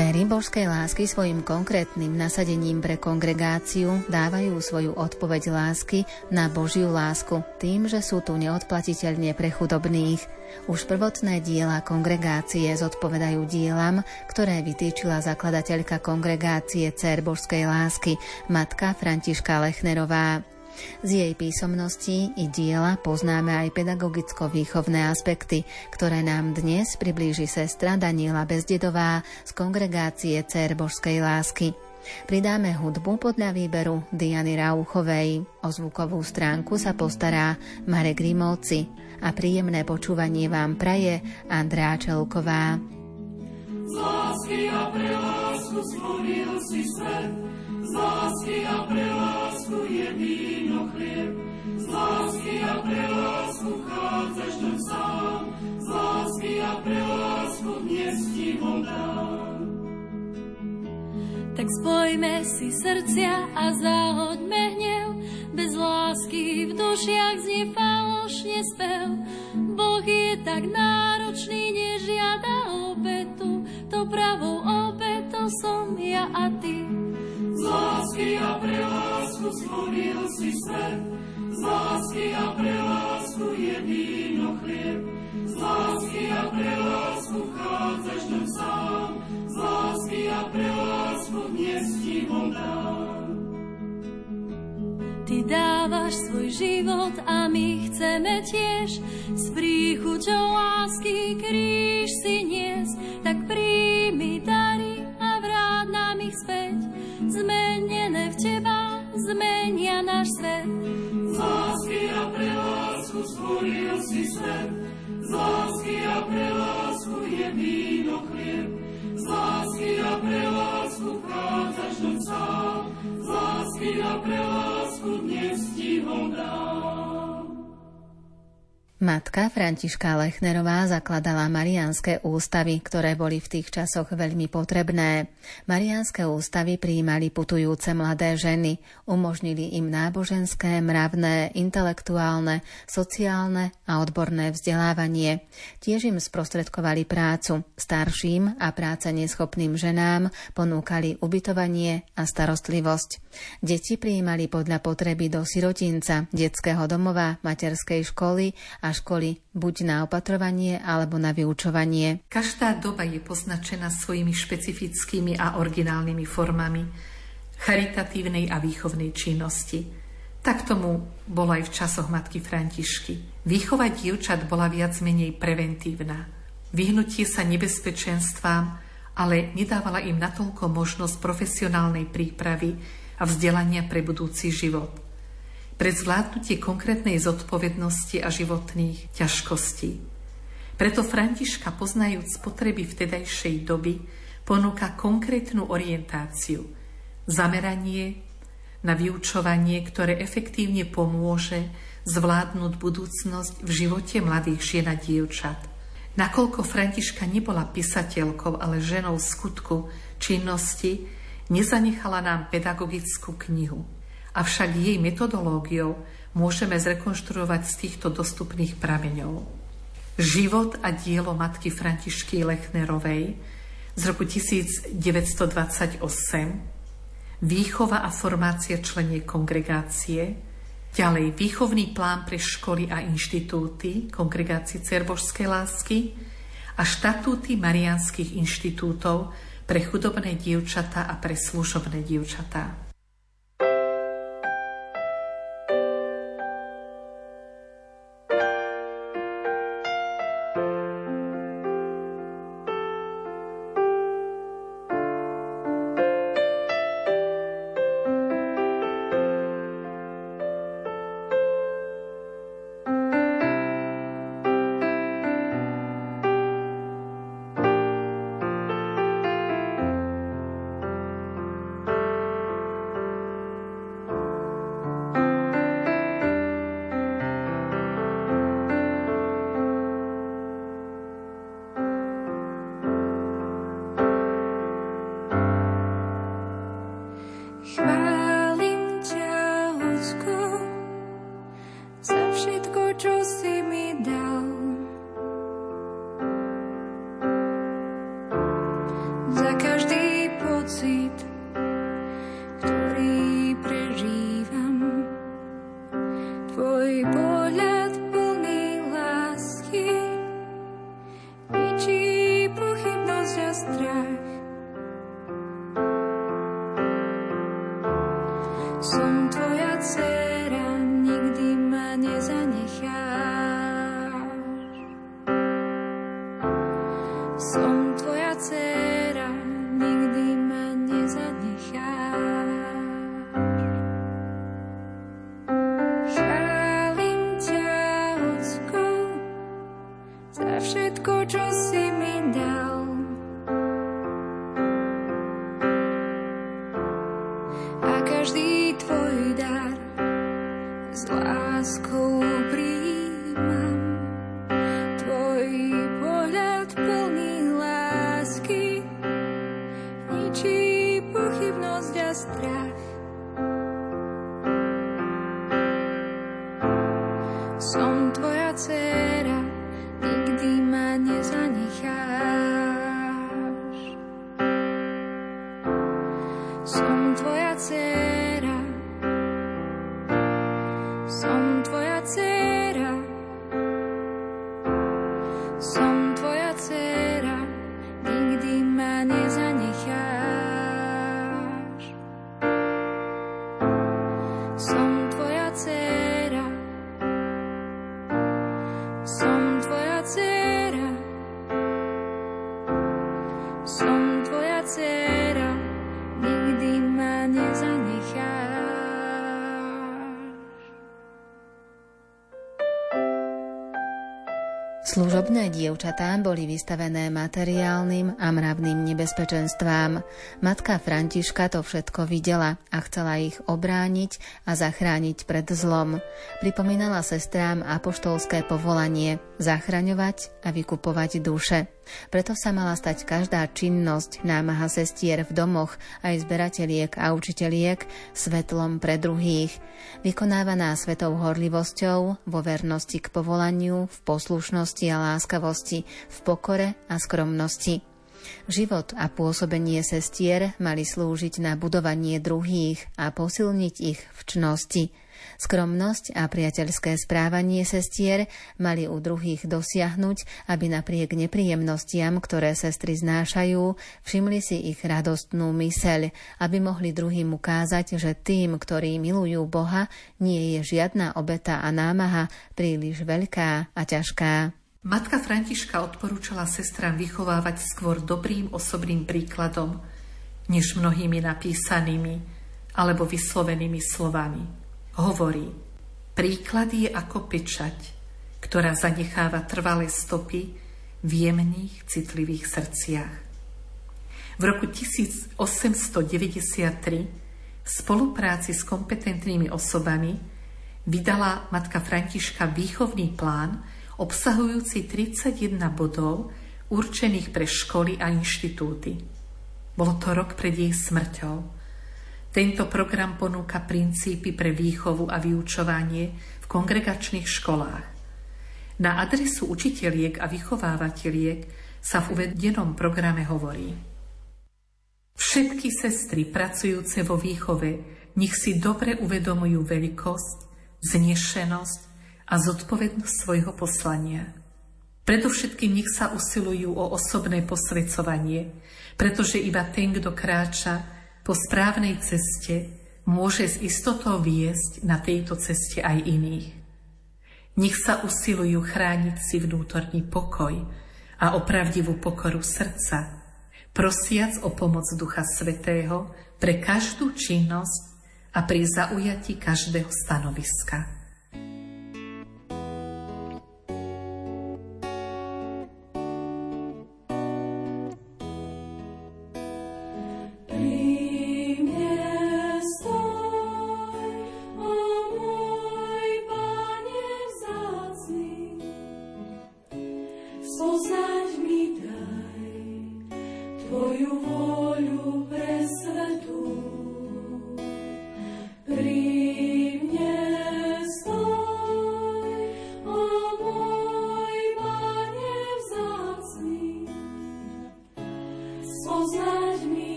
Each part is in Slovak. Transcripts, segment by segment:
Céry božskej lásky svojim konkrétnym nasadením pre kongregáciu dávajú svoju odpoveď lásky na Božiu lásku tým, že sú tu neodplatiteľne pre chudobných. Už prvotné diela kongregácie zodpovedajú dielam, ktoré vytýčila zakladateľka kongregácie Cér božskej lásky, matka Františka Lechnerová. Z jej písomností i diela poznáme aj pedagogicko-výchovné aspekty, ktoré nám dnes priblíži sestra Daniela Bezdedová z kongregácie Cér Božskej lásky. Pridáme hudbu podľa výberu Diany Rauchovej. O zvukovú stránku sa postará Marek Rimovci a príjemné počúvanie vám praje Andrá Čelková. Z lásky a pre lásku stvoril si svet, z lásky a pre lásku je víno chlieb. Z lásky a pre lásku chádzaš tam sám. Z lásky a pre lásku dnes ti ho. Tak spojme si srdcia a zahoďme hnev. Bez lásky v dušiach znie falošne spev. Boh je tak náročný, nežiada obetu. To pravou obetou som ja a ty. Z lásky a pre lásku stvoril si svet, z lásky a pre lásku je víno chlieb. Z lásky a pre lásku vchádzaš tam sám, z lásky a pre lásku dnes ti ho dám. Dávaš svoj život a my chceme tiež s príchuťou lásky kríž si nies, tak príjmi dary a vráť nám ich späť zmenené v teba, zmenia náš svet. Z lásky a pre lásku stvoril si svet, z lásky a pre lásku je víno chlieb. Z lásky a pre lásku vchádzaš do sám, z lásky a pre lásku dnes ti ho dám. Matka Františka Lechnerová zakladala marianské ústavy, ktoré boli v tých časoch veľmi potrebné. Marianské ústavy prijímali putujúce mladé ženy, umožnili im náboženské, mravné, intelektuálne, sociálne a odborné vzdelávanie. Tiež im sprostredkovali prácu. Starším a práce neschopným ženám ponúkali ubytovanie a starostlivosť. Deti prijímali podľa potreby do sirotinca, detského domova, materskej školy a školy, buď na opatrovanie alebo na vyučovanie. Každá doba je poznačená svojimi špecifickými a originálnymi formami charitatívnej a výchovnej činnosti. Tak tomu bolo aj v časoch matky Františky. Výchova dievčat bola viac menej preventívna. Vyhnutie sa nebezpečenstvám, ale nedávala im natoľko možnosť profesionálnej prípravy a vzdelania pre budúci život – pre zvládnutie konkrétnej zodpovednosti a životných ťažkostí. Preto Františka, poznajúc potreby vtedajšej doby, ponúka konkrétnu orientáciu, zameranie na vyučovanie, ktoré efektívne pomôže zvládnuť budúcnosť v živote mladých žien a dievčat. Nakoľko Františka nebola písateľkou, ale ženou skutku činnosti, nezanechala nám pedagogickú knihu – avšak jej metodológiou môžeme zrekonštruovať z týchto dostupných prameňov. Život a dielo matky Františky Lechnerovej z roku 1928, výchova a formácia členie kongregácie, ďalej výchovný plán pre školy a inštitúty kongregácie Cerbožskej lásky a štatúty marianských inštitútov pre chudobné dievčatá a pre služobné dievčatá. boy, boy. Služobné dievčatá boli vystavené materiálnym a mravným nebezpečenstvám. Matka Františka to všetko videla a chcela ich obrániť a zachrániť pred zlom. Pripomínala sestrám apoštolské povolanie zachraňovať a vykupovať duše. Preto sa mala stať každá činnosť námaha sestier v domoch aj zberateliek a učiteliek svetlom pre druhých, vykonávaná svetou horlivosťou, vo vernosti k povolaniu, v poslušnosti a láskavosti, v pokore a skromnosti. Život a pôsobenie sestier mali slúžiť na budovanie druhých a posilniť ich v čnosti – Skromnosť a priateľské správanie sestier mali u druhých dosiahnuť, aby napriek nepríjemnostiam, ktoré sestry znášajú, všimli si ich radostnú myseľ, aby mohli druhým ukázať, že tým, ktorí milujú Boha, nie je žiadna obeta a námaha príliš veľká a ťažká. Matka Františka odporúčala sestram vychovávať skôr dobrým osobným príkladom, než mnohými napísanými alebo vyslovenými slovami hovorí, príklad je ako pečať, ktorá zanecháva trvalé stopy v jemných, citlivých srdciach. V roku 1893 v spolupráci s kompetentnými osobami vydala matka Františka výchovný plán obsahujúci 31 bodov určených pre školy a inštitúty. Bolo to rok pred jej smrťou tento program ponúka princípy pre výchovu a vyučovanie v kongregačných školách. Na adresu učiteľiek a vychovávateľiek sa v uvedenom programe hovorí Všetky sestry pracujúce vo výchove nech si dobre uvedomujú veľkosť, znešenosť a zodpovednosť svojho poslania. Predovšetkým nech sa usilujú o osobné posvedcovanie, pretože iba ten, kto kráča po správnej ceste môže s istotou viesť na tejto ceste aj iných. Nech sa usilujú chrániť si vnútorný pokoj a opravdivú pokoru srdca, prosiac o pomoc Ducha Svetého pre každú činnosť a pri zaujati každého stanoviska. tu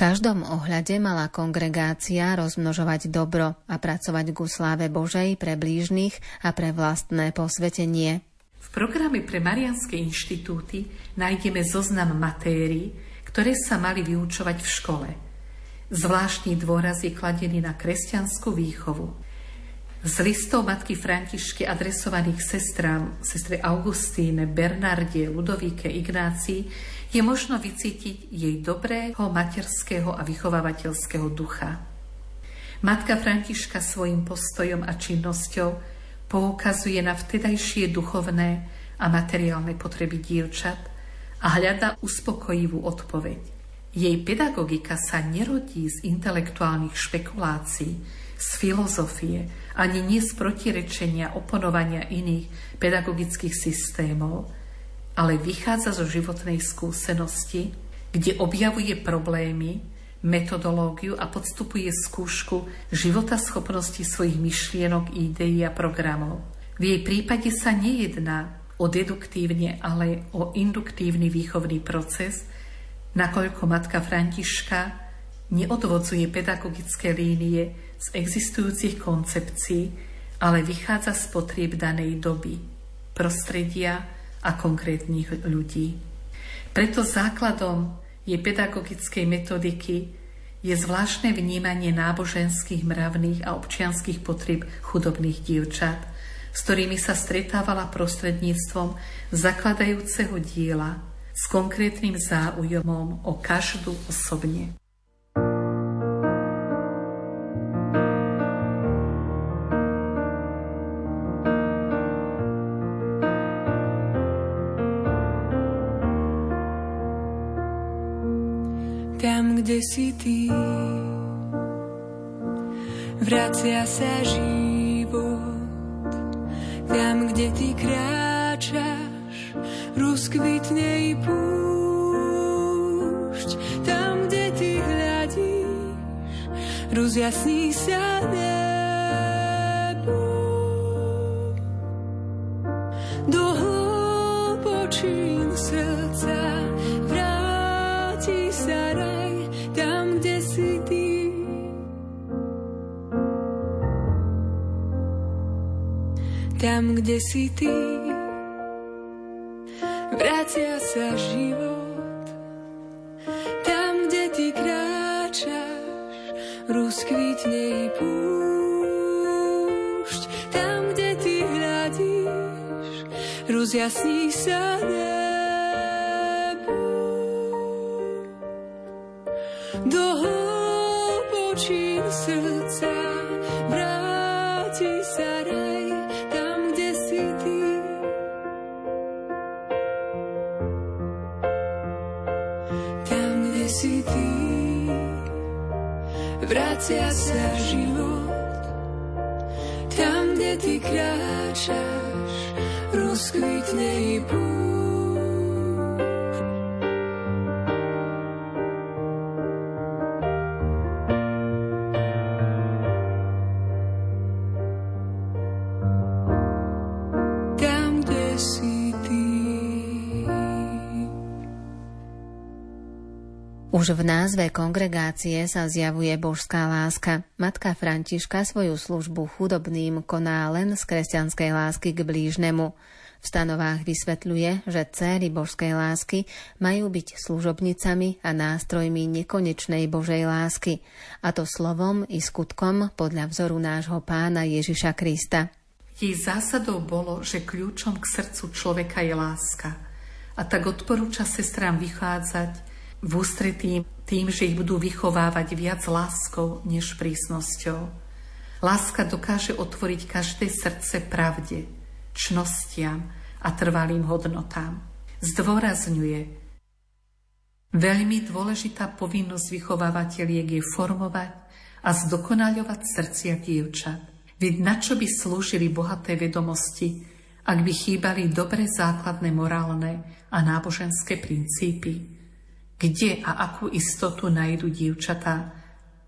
každom ohľade mala kongregácia rozmnožovať dobro a pracovať ku sláve Božej pre blížnych a pre vlastné posvetenie. V programe pre Marianské inštitúty nájdeme zoznam matérií, ktoré sa mali vyučovať v škole. Zvláštny dôraz je kladený na kresťanskú výchovu. Z listov matky Františky adresovaných sestrám, sestre Augustíne, Bernarde, Ludovíke, Ignácii, je možno vycítiť jej dobrého materského a vychovávateľského ducha. Matka Františka svojim postojom a činnosťou poukazuje na vtedajšie duchovné a materiálne potreby dievčat a hľada uspokojivú odpoveď. Jej pedagogika sa nerodí z intelektuálnych špekulácií, z filozofie, ani nie z protirečenia oponovania iných pedagogických systémov, ale vychádza zo životnej skúsenosti, kde objavuje problémy, metodológiu a podstupuje skúšku života schopnosti svojich myšlienok, ideí a programov. V jej prípade sa nejedná o deduktívne, ale o induktívny výchovný proces, nakoľko matka Františka neodvodzuje pedagogické línie z existujúcich koncepcií, ale vychádza z potrieb danej doby, prostredia, a konkrétnych ľudí. Preto základom je pedagogickej metodiky je zvláštne vnímanie náboženských, mravných a občianských potrieb chudobných dievčat, s ktorými sa stretávala prostredníctvom zakladajúceho diela s konkrétnym záujomom o každú osobne. Si ty. Vracia sa život tam, kde ty kráčaš, rozkvitne i púšť. Tam, kde ty hľadíš, rozjasní sa ne. Si ty. Vracia sa život, tam, kde ty kráčaš, rozkvitne i púšť. Tam, kde ty hľadíš, rozjasní sa nebo. Vracia sa život. Tam, kde ty kráčaš, rozkvitne i púšť. Už v názve kongregácie sa zjavuje božská láska. Matka Františka svoju službu chudobným koná len z kresťanskej lásky k blížnemu. V stanovách vysvetľuje, že céry božskej lásky majú byť služobnicami a nástrojmi nekonečnej Božej lásky, a to slovom i skutkom podľa vzoru nášho pána Ježiša Krista. Jej zásadou bolo, že kľúčom k srdcu človeka je láska. A tak odporúča sestrám vychádzať v ústretí tým, že ich budú vychovávať viac láskou než prísnosťou. Láska dokáže otvoriť každé srdce pravde, čnostiam a trvalým hodnotám. Zdôrazňuje, Veľmi dôležitá povinnosť vychovávateľiek je formovať a zdokonaľovať srdcia dievčat. Veď na čo by slúžili bohaté vedomosti, ak by chýbali dobre základné morálne a náboženské princípy? Kde a akú istotu nájdu dievčatá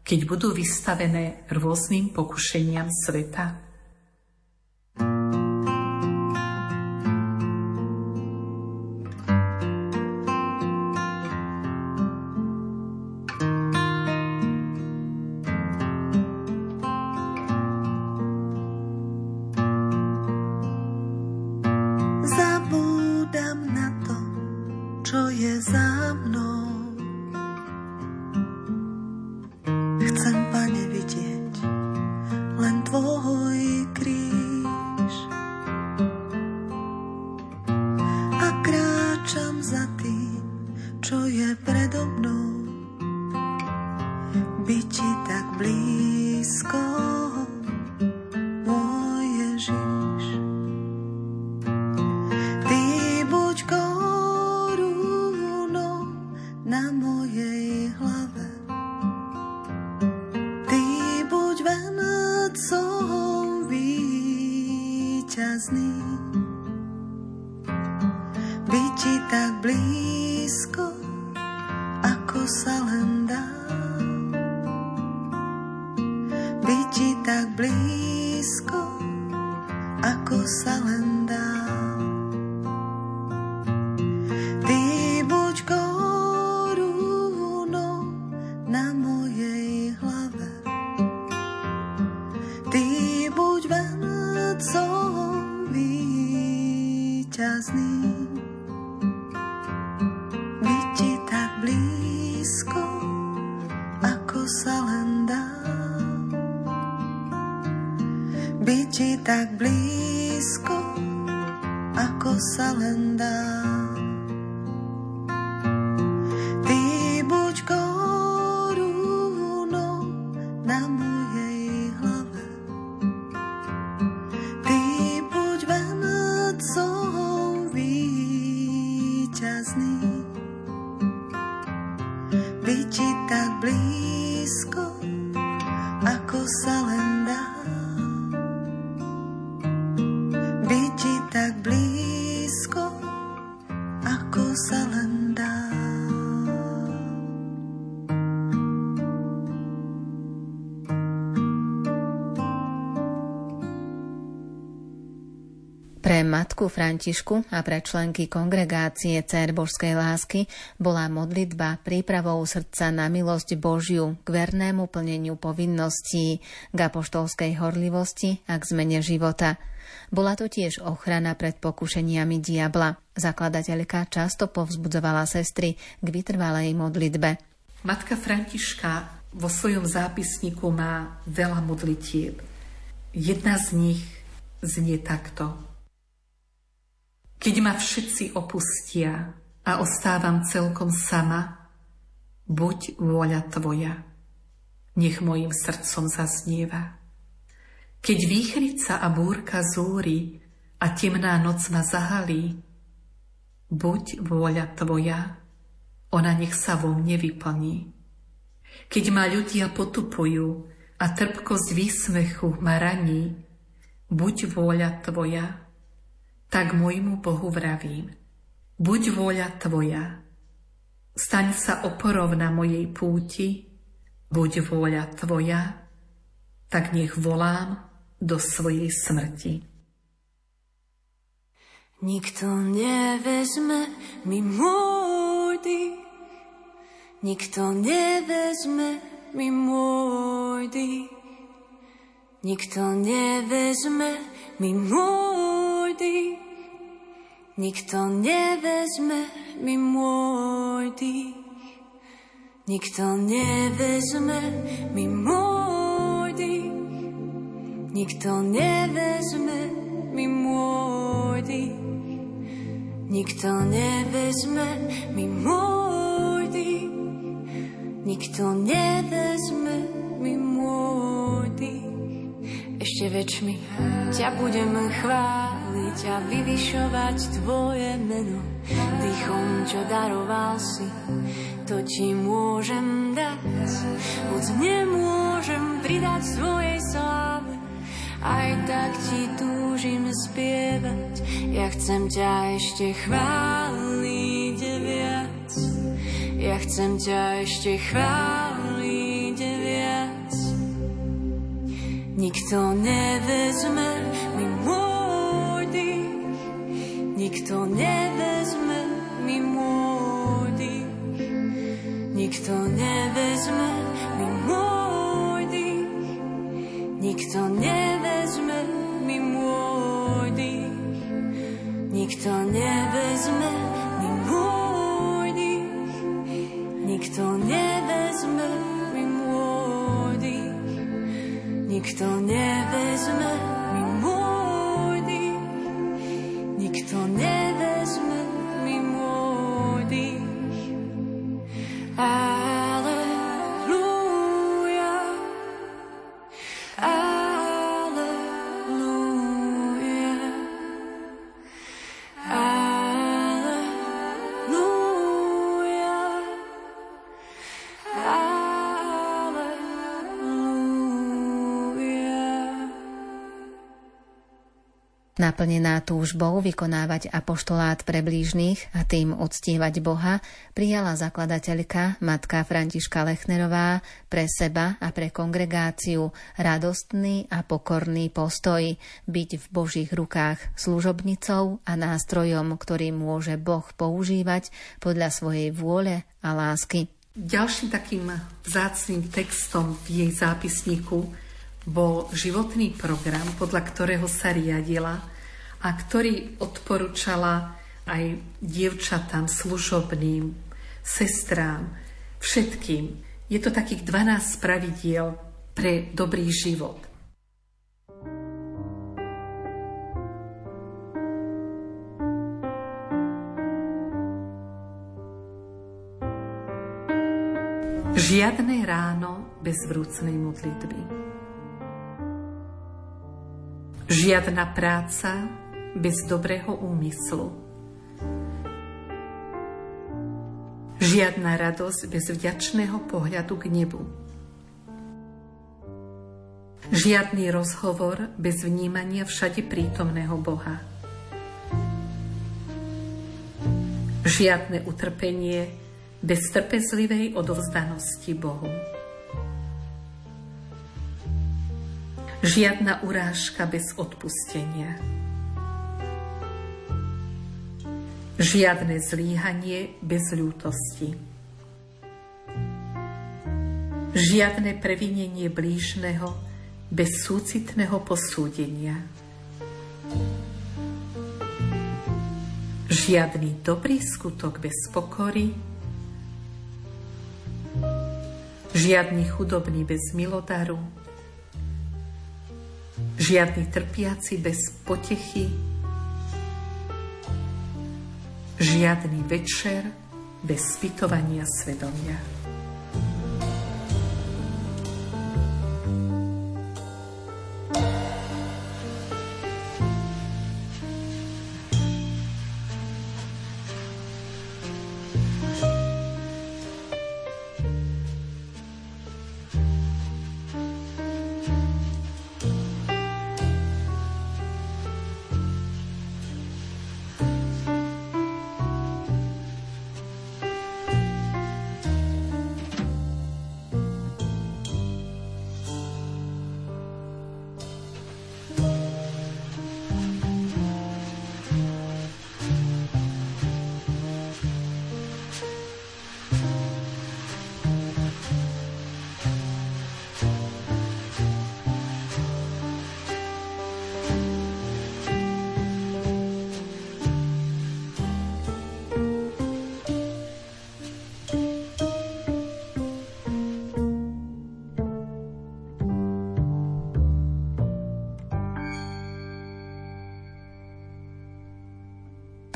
keď budú vystavené rôznym pokušeniam sveta? byť ti tak blízko, ako sa len dá. Ako sa. Matku Františku a pre členky kongregácie Cér Božskej lásky bola modlitba prípravou srdca na milosť Božiu k vernému plneniu povinností, k apoštolskej horlivosti a k zmene života. Bola to tiež ochrana pred pokušeniami diabla. Zakladateľka často povzbudzovala sestry k vytrvalej modlitbe. Matka Františka vo svojom zápisníku má veľa modlitieb. Jedna z nich znie takto. Keď ma všetci opustia a ostávam celkom sama, buď vôľa Tvoja, nech mojim srdcom zaznieva. Keď výchrica a búrka zúri a temná noc ma zahalí, buď vôľa Tvoja, ona nech sa vo mne vyplní. Keď ma ľudia potupujú a trpkosť výsmechu ma raní, buď vôľa Tvoja, tak môjmu Bohu vravím, buď vôľa Tvoja, staň sa oporov na mojej púti, buď vôľa Tvoja, tak nech volám do svojej smrti. Nikto nevezme mi môj dých, nikto nevezme mi môj dých, nikto nevezme mi môj dých, Nikto nevezme mi môj dých, nikto nevezme mi môj dých, nikto nevezme mi môj dých, nikto nevezme mi môj dých, nikto nevezme mi môj dých. Ešte väčšmi ťa budem chváliť chváliť a vyvyšovať Tvoje meno. Dýchom, čo daroval si, to Ti môžem dať. Hoď nemôžem pridať svojej sláve, aj tak Ti túžim spievať. Ja chcem ťa ešte chváliť viac. Ja chcem ťa ešte chváliť viac. Nikto nevezme nikto nevezme mi môj dých, nikto nevezme mi môj dých, nikto nevezme mi môj dých, nikto nevezme mi môj Naplnená túžbou vykonávať apoštolát pre blížnych a tým uctievať Boha, prijala zakladateľka matka Františka Lechnerová pre seba a pre kongregáciu radostný a pokorný postoj byť v Božích rukách služobnicou a nástrojom, ktorý môže Boh používať podľa svojej vôle a lásky. Ďalším takým vzácným textom v jej zápisníku bol životný program, podľa ktorého sa riadila a ktorý odporúčala aj dievčatám, služobným, sestrám, všetkým. Je to takých 12 pravidiel pre dobrý život. Žiadne ráno bez vrúcnej modlitby. Žiadna práca bez dobrého úmyslu. Žiadna radosť bez vďačného pohľadu k nebu. Žiadny rozhovor bez vnímania všade prítomného Boha. Žiadne utrpenie bez trpezlivej odovzdanosti Bohu. Žiadna urážka bez odpustenia. Žiadne zlíhanie bez ľútosti. Žiadne previnenie blížneho bez súcitného posúdenia. Žiadny dobrý skutok bez pokory, Žiadny chudobný bez milodaru, žiadny trpiaci bez potechy, žiadny večer bez spytovania svedomia.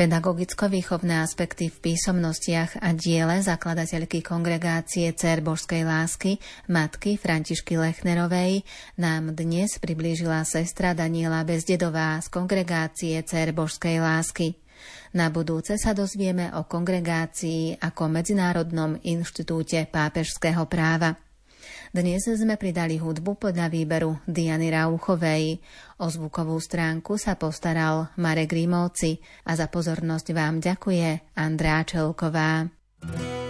Pedagogicko-výchovné aspekty v písomnostiach a diele zakladateľky kongregácie Cer Božskej lásky matky Františky Lechnerovej nám dnes priblížila sestra Daniela Bezdedová z kongregácie Cer Božskej lásky. Na budúce sa dozvieme o kongregácii ako Medzinárodnom inštitúte pápežského práva. Dnes sme pridali hudbu podľa výberu Diany Rauchovej. O zvukovú stránku sa postaral Marek Rímovci a za pozornosť vám ďakuje Andrá Čelková. Stále ten